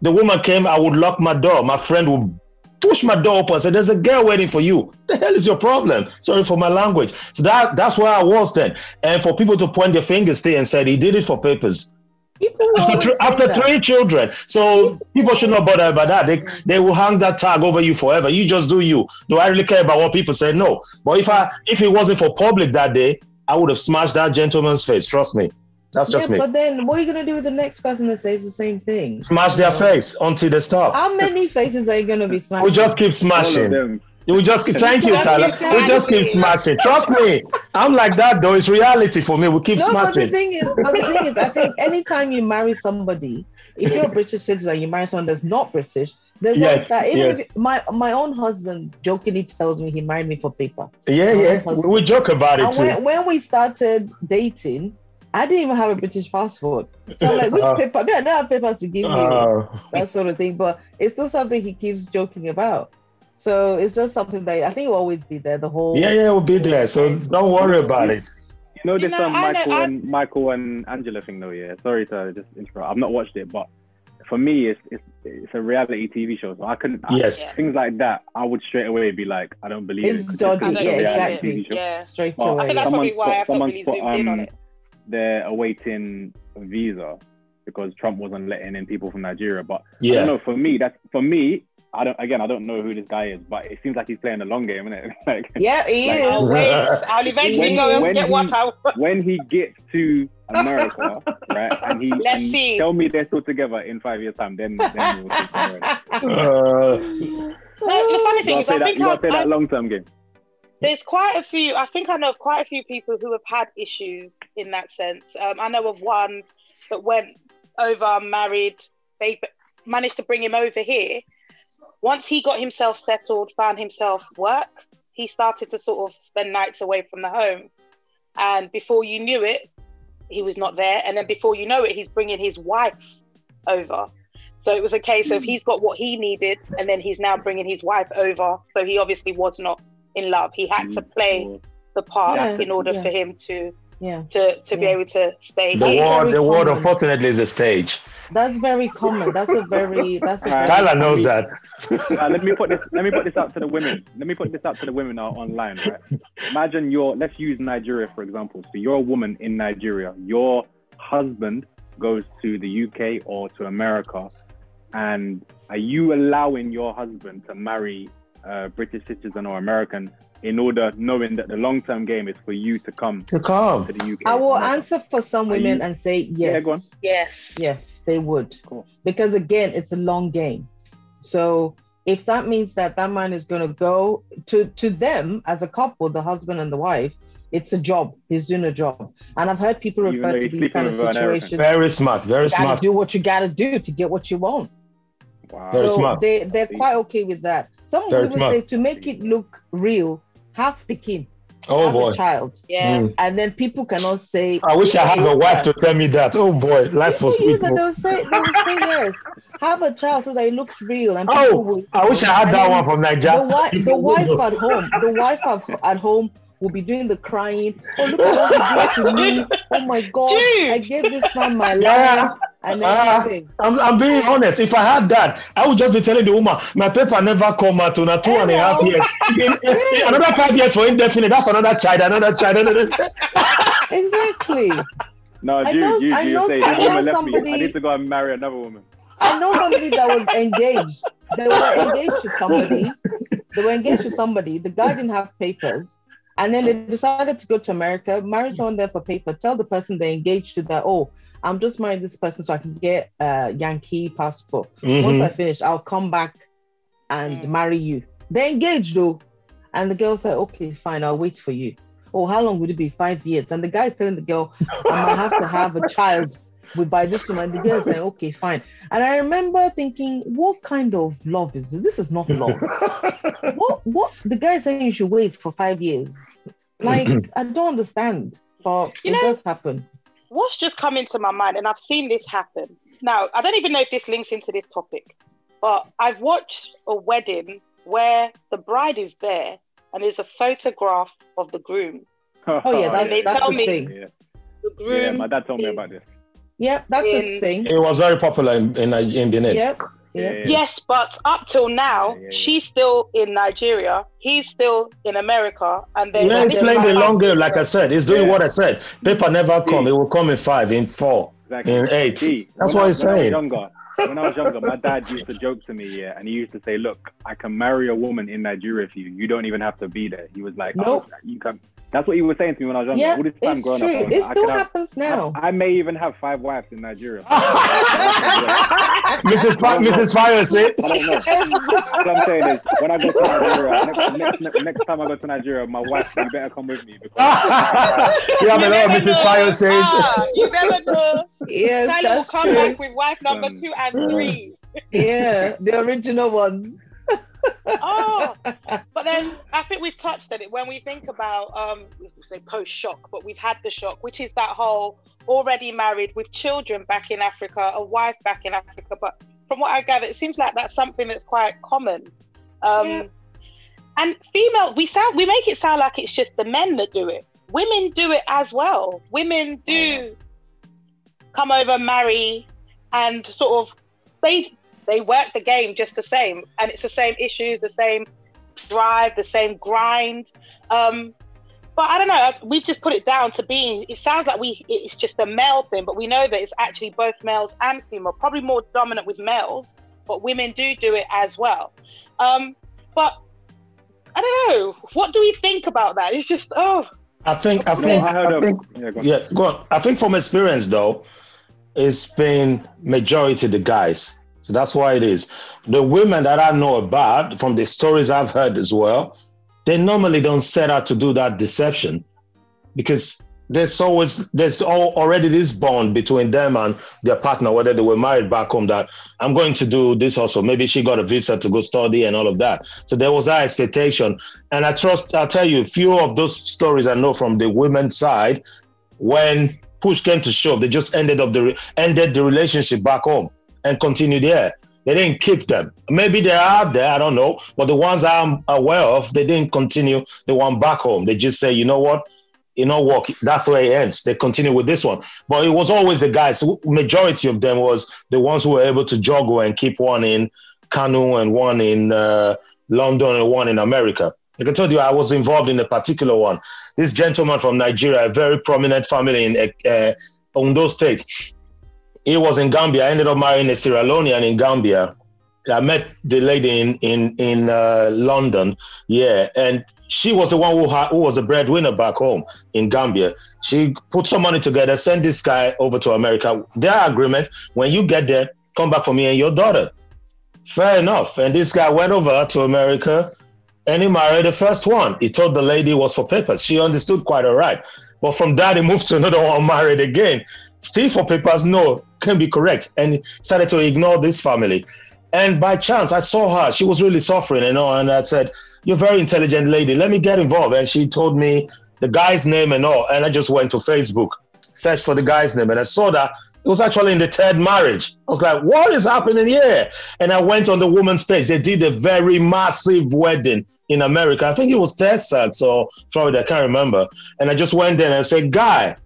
the woman came. I would lock my door. My friend would push my door open and say, "There's a girl waiting for you." The hell is your problem? Sorry for my language. So that that's where I was then. And for people to point their fingers to and said he did it for papers after,
always
three, after
that.
three children. So people should not bother about that. They, they will hang that tag over you forever. You just do you. Do I really care about what people say? No. But if I if it wasn't for public that day, I would have smashed that gentleman's face. Trust me. That's just
yeah,
me.
but then what are you gonna do with the next person that says the same thing?
Smash their
know?
face until they stop.
How many faces are you gonna be smashing?
We just keep
All of
smashing. We just keep, thank you, Tyler. We just keep smashing. Trust me. I'm like that though. It's reality for me. We keep
no, but the
smashing.
thing is, but the thing is, I think anytime you marry somebody, if you're a British citizen, you marry someone that's not British. There's
Yes,
always that.
Yes.
if my my own husband jokingly tells me he married me for paper.
Yeah, yeah. We, we joke about it
And
too.
when, when we started dating, I didn't even have a British passport. So I'm like, which
Uh,
paper? No, I don't have paper to give you.
Uh,
that sort of thing. But it's still something he keeps joking about. So it's just something that I think will always be there. The whole
yeah, yeah, we'll be there. So don't worry about it.
You know
You
this
know,
um,
I know-
Michael
I-
and Michael and Angela thing though. Yeah, sorry to just interrupt. I've not watched it, but for me, it's it's, it's a reality TV show, so I couldn't. I-
Yes.
things like that, I would straight away be like, I don't believe
It's
it. 'cause
dodgy,
it's a
yeah,
exactly.
Yeah.
straight
Well,
I think that's
Someone's
probably why
put-
I
someone's
really
put,
zoomed in on
um,
it.
They're awaiting a visa because Trump wasn't letting in people from Nigeria. But I
Yeah.
don't know. For me, that's for me. I don't. Again, I don't know who this guy is, but it seems like he's playing the long game, isn't it? like
Yeah, he
Like-
is.
Oh, wait. I'll eventually
When-
go and
when
get
he-
what I want.
when he gets to America, right, and he
Let's
and
see.
tell me they're still together in five years' time, then then we'll take it.
Uh,
No, the funny thing
gotta
is, I
that.
think
You
I,
gotta play that long-term game.
there's quite a few. I think I know of quite a few people who have had issues in that sense. Um, I know of one that went over, married. They managed to bring him over here. Once he got himself settled, found himself work, he started to sort of spend nights away from the home. And before you knew it, he was not there. And then before you know it, he's bringing his wife over. So it was a case of he's got what he needed, and then he's now bringing his wife over. So he obviously was not in love. He had to play mm. the part
Yeah,
in order
yeah.
for him to
Yeah,
to, to be able to stay.
the
That's
world, the world, unfortunately, is a stage.
That's very common. That's a very that's a very
Tyler knows that.
Uh, let me put this. Let me put this out to the women. Let me put this out to the women out online. Right. Imagine you're. Let's use Nigeria for example. So you're a woman in Nigeria. Your husband goes to the UK or to America, and are you allowing your husband to marry a British citizen or American in order, knowing that the long-term game is for you to come
To come.
to the UK?
I will
America?
answer for some women
you-
and say
Yeah,
yes.
go on.
Yes.
Yes, they would.
Cool.
Because again, it's a long game. So if that means that that man is going to go to to them as a couple, the husband and the wife, It's a job. He's doing a job. And I've heard people refer to these kind of
sleeping with her and everything.
situations.
Very smart. Very
You
smart.
do what you gotta do to get what you want.
Wow.
Very
so
smart.
they they're quite okay with that. Some
Very
people
smart.
say to make it look real, have pikin,
Oh
have
boy.
a child,
Yeah.
Mm.
and then people cannot say.
I wish I had a wife to tell me that. Oh boy, life was sweet.
they'll say they will say yes. Have a child so that it looks real. And
Oh,
will,
I wish I had that one from
The,
Nigeria.
the wife at home, the wife at, at home will be doing the crying. Oh, look at what you did to me. Oh my God.
Dude.
I gave this man my
Yeah.
Life and
Ah.
everything.
I'm, I'm being honest. If I had that, I would just be telling the woman, my paper never come out to two and a half years. In- in- another five years for indefinite. That's another child, another child. Another...
Exactly.
No,
I
Jude,
know-
Jude,
I
you
know-
say
I know
woman left me. I need to go and marry another woman.
I know somebody that was engaged. They were engaged to somebody. They were engaged to somebody. The guy didn't have papers. And then they decided to go to America, marry someone there for paper, tell the person they engaged to that, oh, I'm just marrying this person so I can get a Yankee passport. Once
Mhm.
I finish, I'll come back and
Mm.
marry you. They're engaged though. And the girl said, okay, fine, I'll wait for you. Oh, how long would it be? Five years. And the guy is telling the girl, I might have to have a child with by this time. And the girl said, okay, fine. And I remember thinking, what kind of love is this? This is not love. what what the guy saying you should wait for five years. Like, I don't understand. But
You
it
know-
does happen.
What's just come into my mind, and I've seen this happen. Now, I don't even know if this links into this topic, but I've watched a wedding where the bride is there and there's a photograph of the groom.
Oh yeah, that's,
they
that's
tell
the
me-
thing.
Yeah,
The
yeah,
groom.
my dad told me about this.
Yep, that's a thing.
It was very popular in, in, uh, in Benin.
Yep.
Yeah,
Yes, but up till now,
Yeah, yeah, yeah.
she's still in Nigeria. He's still in America, and then
Yeah, it's playing the long game, like I said. It's doing
Yeah.
what I said. Paper never come. It will come in five, in four,
Exactly.
in eight.
See,
That's
when
what
I-
he's
when I was
saying.
younger, when I was younger, my dad used to joke to me, yeah, and he used to say, "Look, I can marry a woman in Nigeria for you. You don't even have to be there." He was like, oh,
Nope.
"Oh, you can." That's what he was saying to me when I was younger.
Yeah,
All this time growing
true.
up, I
It still
could have-
happens now.
I, I may even have five wives in Nigeria.
Mrs. Fi- Mrs. Fire said,
I don't know. what I'm saying is, when I go to Nigeria, next, next, next, next time I go to Nigeria, my wife, you better come with me because
you have a lot of
never
Mrs.
know.
Fire says.
Ah, you never know.
Yes,
Tyler will come
true.
back with wife number
Um,
two and three.
Yeah, the original ones.
Oh, but then I think we've touched on it when we think about um, we say post shock, but we've had the shock, which is that whole already married with children back in Africa, a wife back in Africa. But from what I gather, it seems like that's something that's quite common. Um,
Yeah.
And female, we sound we make it sound like it's just the men that do it. Women do it as well. Women do come over, marry, and sort of they they work the game just the same, and it's the same issues, the same drive, the same grind. Um, but I don't know. We've just put it down to being. It sounds like we it's just a male thing, but we know that it's actually both males and female. Probably more dominant with males, but women do do it as well. Um, but I don't know. What do we think about that? It's just oh,
I think, I
No,
think,
I
I think,
Yeah, go on.
yeah, go on. I think from experience though, it's been majority the guys. So that's why it is. The women that I know about, from the stories I've heard as well, they normally don't set out to do that deception because there's always there's already this bond between them and their partner, whether they were married back home. That I'm going to do this also. Maybe she got a visa to go study and all of that. So there was that expectation. And I trust. I'll tell you, a few of those stories I know from the women's side, when push came to shove, they just ended up the ended the relationship back home and continue there. They didn't keep them. Maybe they are there, I don't know. But the ones I'm aware of, they didn't continue the one back home. They just say, you know what? You know what? That's where it ends. They continue with this one. But it was always the guys. Majority of them was the ones who were able to juggle and keep one in Kano and one in uh, London and one in America. I can tell you, I was involved in a particular one. This gentleman from Nigeria, a very prominent family in uh, Ondo State. He was in Gambia. I ended up marrying a Sierra Leonean in Gambia. I met the lady in in in uh, London. Yeah, and she was the one who ha- who was the breadwinner back home in Gambia. She put some money together, sent this guy over to America. Their agreement: when you get there, come back for me and your daughter. Fair enough. And this guy went over to America, and he married the first one. He told the lady it was for papers. She understood quite all right. But from that, he moved to another one, married again. Still for papers, no, can be correct. And started to ignore this family. And by chance, I saw her. She was really suffering, you know, and I said, You're a very intelligent lady. Let me get involved. And she told me the guy's name and all. And I just went to Facebook, searched for the guy's name, and I saw that it was actually in the third marriage. I was like, what is happening here? And I went on the woman's page. They did a very massive wedding in America. I think it was Texas or Florida, I can't remember. And I just went there and I said, guy,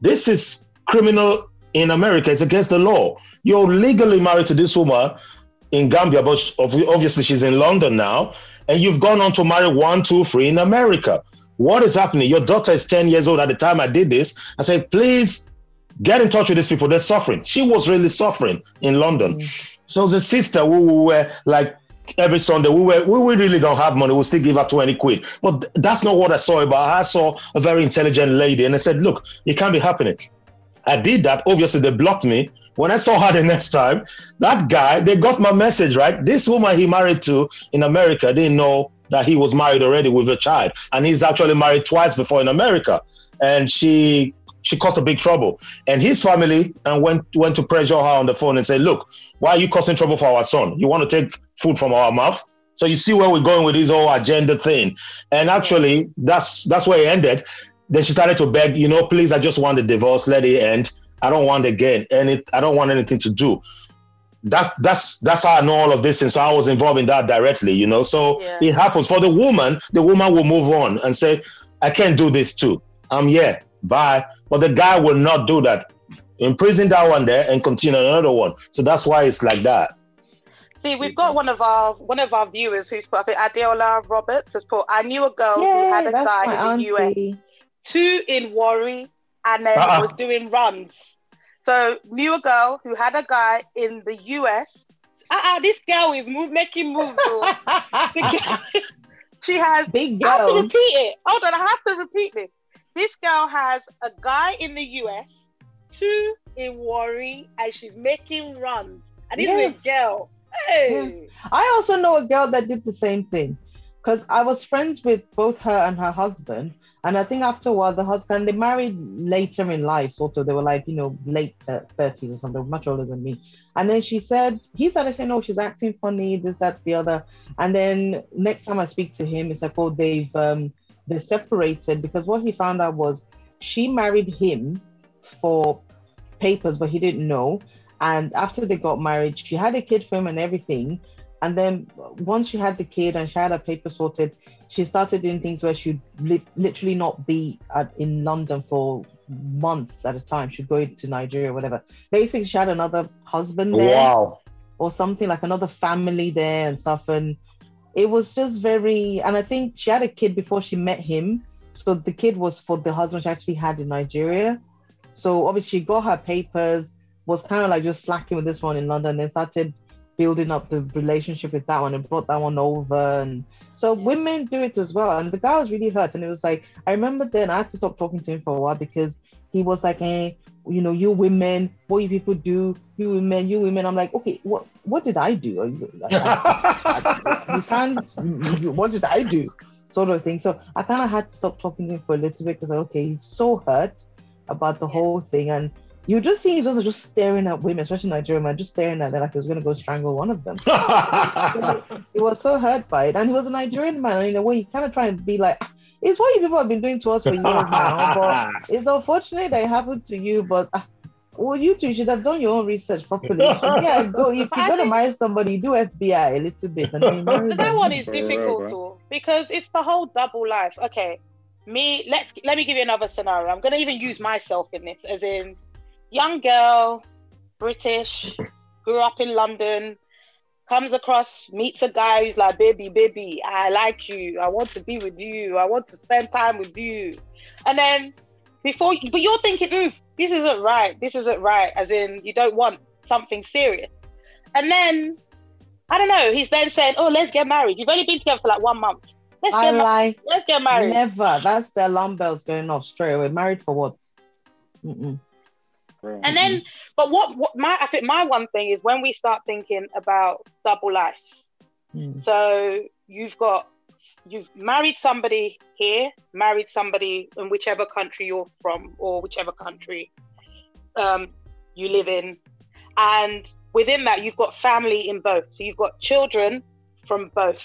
this is criminal in America. It's against the law. You're legally married to this woman in Gambia, but obviously she's in London now. And you've gone on to marry one, two, three in America. What is happening? Your daughter is 10 years old at the time I did this. I said, please get in touch with these people. They're suffering. She was really suffering in London. Mm. So the sister who were like every Sunday, we were we, we really don't have money. We'll still give her 20 quid. But th- that's not what I saw about. I saw a very intelligent lady and I said, look, it can't be happening. I did that. Obviously, they blocked me. When I saw her the next time, that guy, they got my message, right? This woman he married to in America didn't know that he was married already with a child. And he's actually married twice before in America. And she she caused a big trouble. And his family and went went to pressure her on the phone and said, "Look, why are you causing trouble for our son? You want to take food from our mouth?" So you see where we're going with this whole agenda thing. And actually, that's that's where it ended. Then she started to beg, you know, please, I just want the divorce, let it end. I don't want again, and it, I don't want anything to do. That's that's that's how I know all of this, and so I was involved in that directly, you know. So yeah. it happens for the woman. The woman will move on and say, "I can't do this too. I'm here. Bye." But the guy will not do that. Imprison that one there and continue another one. So that's why it's like that.
See, we've got one of our one of our viewers who's put up it, Adeola Roberts has put, I knew a girl Yay, who had a guy in the US, two in Warri, and then uh-uh. was doing runs. So knew a girl who had a guy in the US. Uh-uh, this girl is move, making moves. she has
big girl.
I have to repeat it. Hold on, I have to repeat this. This girl has a guy in the US, two in Warri, and she's making runs. And this yes. is a girl. Hey.
Yeah. I also know a girl that did the same thing because I was friends with both her and her husband. And I think after a while, the husband, they married later in life, sort of. They were like, you know, late 30s or something, much older than me. And then she said, he started saying, oh, she's acting funny, this, that, the other. And then next time I speak to him, it's like, oh, they've um, they separated because what he found out was she married him for papers, but he didn't know. And after they got married, she had a kid for him and everything. And then once she had the kid and she had her paper sorted, she started doing things where she'd li- literally not be at, in London for months at a time. She'd go to Nigeria, whatever. Basically, she had another husband there.
Wow.
Or something like another family there and stuff. And it was just very and i think she had a kid before she met him so the kid was for the husband she actually had in nigeria so obviously she got her papers was kind of like just slacking with this one in london then started building up the relationship with that one and brought that one over and so women do it as well and the guy was really hurt and it was like i remember then i had to stop talking to him for a while because he was like hey eh, you know, you women, what you people do, you women, you women. I'm like, okay, what what did I do? you can't. What did I do? Sort of thing. So I kind of had to stop talking to him for a little bit because okay, he's so hurt about the whole thing, and you just see each other just staring at women, especially Nigerian man, just staring at them like he was gonna go strangle one of them. he was so hurt by it, and he was a Nigerian man, and in a way, he kind of trying to be like it's what you people have been doing to us for years now. But it's unfortunate that it happened to you. But uh, well, you two should have done your own research properly. yeah, go if you're gonna marry somebody, do FBI a little bit. And then
but that one is difficult too because it's the whole double life. Okay, me. Let's let me give you another scenario. I'm gonna even use myself in this, as in young girl, British, grew up in London, comes across, meets a guy who's like, baby, baby, I like you. I want to be with you. I want to spend time with you. And then before, but you're thinking, mm, this isn't right. This isn't right. As in, you don't want something serious. And then, I don't know, he's then saying, oh, let's get married. You've only been together for like one month. Let's I get like, Let's get married.
Never. That's the alarm bells going off straight away. Married for what? Mm-mm.
And then, but what, what my I think my one thing is when we start thinking about double lives. Mm. So you've got you've married somebody here, married somebody in whichever country you're from or whichever country um, you live in, and within that you've got family in both. So you've got children from both.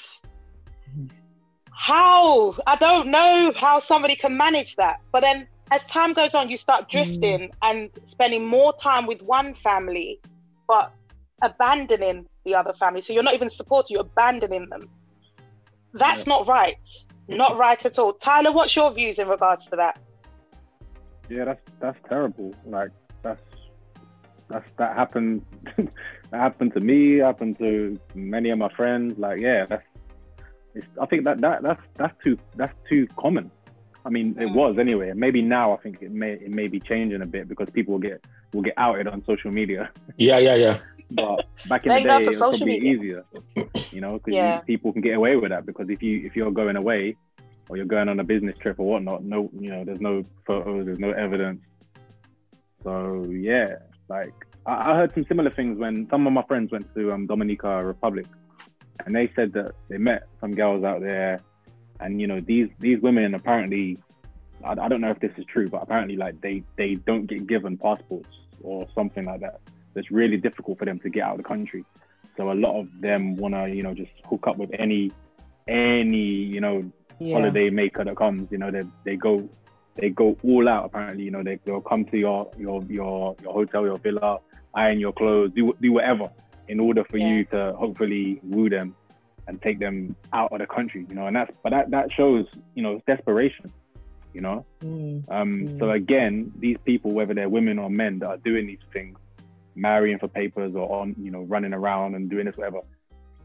How I don't know how somebody can manage that, but then as time goes on, you start drifting mm. and spending more time with one family, but abandoning the other family. So you're not even supporting, you're abandoning them. That's yeah. not right. Not right at all. Tyler, what's your views in regards to that?
Yeah, that's that's terrible. Like that's that's that happened that happened to me, happened to many of my friends. Like, yeah, that's I think that, that that's that's too that's too common. I mean, mm. it was anyway. Maybe now I think it may it may be changing a bit because people will get will get outed on social media.
Yeah, yeah, yeah.
But back in the day, it was probably media. easier, you know, because yeah. people can get away with that. Because if you if you're going away or you're going on a business trip or whatnot, no, you know, there's no photos, there's no evidence. So yeah, like I, I heard some similar things when some of my friends went to um, Dominica Republic, and they said that they met some girls out there, and you know these these women apparently, I, I don't know if this is true, but apparently like they they don't get given passports or something like that it's really difficult for them to get out of the country. So a lot of them want to, you know, just hook up with any, any, you know, yeah. holiday maker that comes. You know, they they go, they go all out. Apparently, you know, they they'll come to your your your your hotel, your villa, iron your clothes, do do whatever in order for yeah. you to hopefully woo them and take them out of the country. You know, and that's but that that shows, you know, desperation. You know, mm. Um, mm. so again, these people, whether they're women or men that are doing these things, marrying for papers or on, you know, running around and doing this, whatever.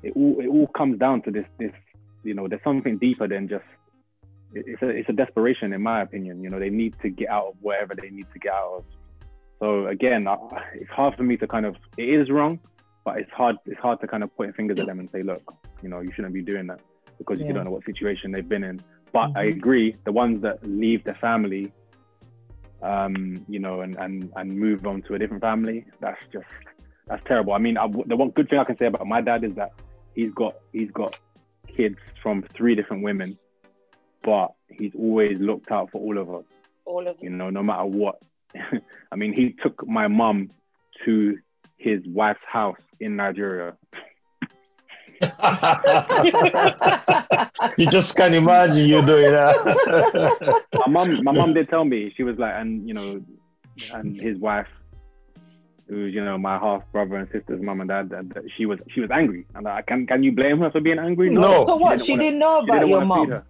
It all it all comes down to this this, you know, there's something deeper than just it's a it's a desperation in my opinion. You know, they need to get out of whatever they need to get out of. So again, it's hard for me to kind of it is wrong, but it's hard it's hard to kind of point fingers at them and say, look, you know, you shouldn't be doing that because yeah. you don't know what situation they've been in. But mm-hmm. I agree, the ones that leave their family um, you know, and, and, and move on to a different family. That's just, that's terrible. I mean, I, the one good thing I can say about my dad is that he's got, he's got kids from three different women, but he's always looked out for all of us.
All of
them. You know, no matter what. I mean, he took my mum to his wife's house in Nigeria.
you just can't imagine you doing that.
my mom, my mom did tell me she was like, and you know, and his wife, who's you know my half brother and sister's mom and dad, that, that she was she was angry. And like, can can you blame her for being angry?
No. no.
So what? She, didn't, she didn't know about didn't your mom.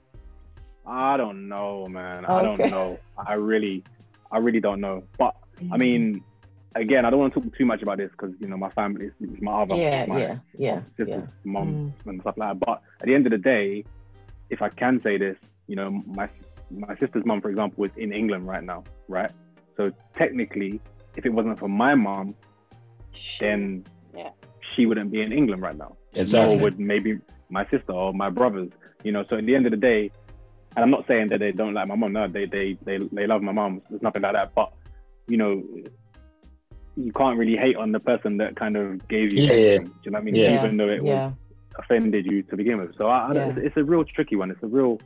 I don't know, man. Okay. I don't know. I really, I really don't know. But I mean, again, I don't want to talk too much about this because you know my family is, my other,
yeah,
my
yeah, yeah,
sister's
yeah.
mom mm. and stuff like that. But at the end of the day, if I can say this, you know, my my sister's mom, for example, is in England right now, right? So technically, if it wasn't for my mom, then
yeah.
she wouldn't be in England right now.
Exactly.
Nor would maybe my sister or my brothers. You know, so at the end of the day, and I'm not saying that they don't like my mom. No, they they they they love my mom. There's nothing like that. But you know, you can't really hate on the person that kind of gave you.
Yeah, yeah.
Do you know what I mean? Yeah. Even though it yeah. was offended you to begin with. So I, I, it's, it's, a real tricky one. It's a real.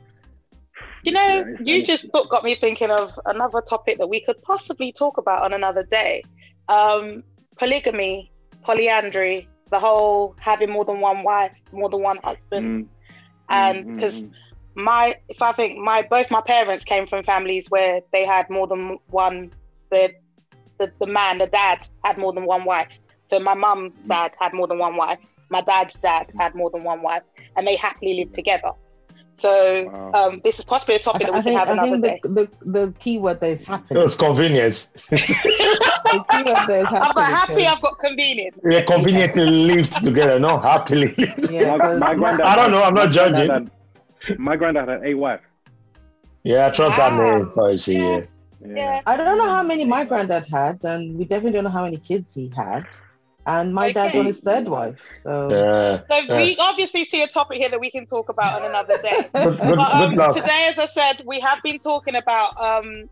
You know, you just got me thinking of another topic that we could possibly talk about on another day. Um, polygamy, polyandry, the whole having more than one wife, more than one husband, mm. and because. Mm, mm, mm. my if I think my both my parents came from families where they had more than one their the, the man, the dad, had more than one wife. So my mum's dad had more than one wife. My dad's dad had more than one wife, and they happily lived together. So wow. um, this is possibly a topic I, that we I can think, have another I think
the, the, the key word there is happy.
It's convenience.
the key word there is happy.
I've got happy, I've got convenient.
Yeah, conveniently lived together, not happily lived.
Yeah,
my, my
I don't know, I'm not judging.
Had, my granddad had eight wives.
Yeah, I trust wow. that name for she. Yeah.
Yeah.
I don't know how many my granddad had, and we definitely don't know how many kids he had. And my okay. dad's on his third wife. So,
yeah.
so we obviously see a topic here that we can talk about on another day. good, good, but, um, today, as I said, we have been talking about um,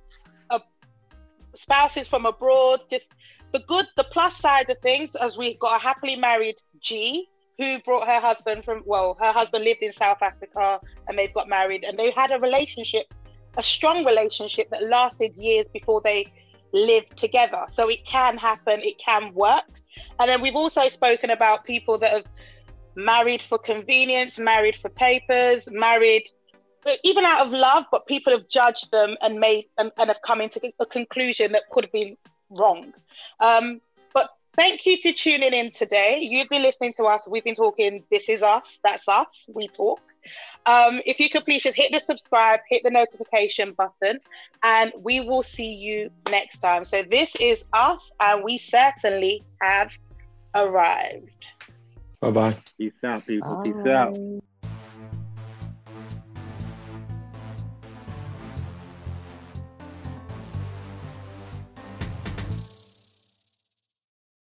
spouses from abroad, just the good, the plus side of things, as we got a happily married G who brought her husband from, well, her husband lived in South Africa and they've got married and they had a relationship, a strong relationship that lasted years before they lived together. So it can happen, it can work. And then we've also spoken about people that have married for convenience, married for papers, married even out of love, but people have judged them and made and, and have come into a conclusion that could have been wrong. Um, but thank you for tuning in today. You've been listening to us. We've been talking. This is us. That's us. We talk. Um, if you could please just hit the subscribe, hit the notification button, and we will see you next time. So this is us, and we certainly have arrived.
Bye bye.
Peace out, people. Peace out.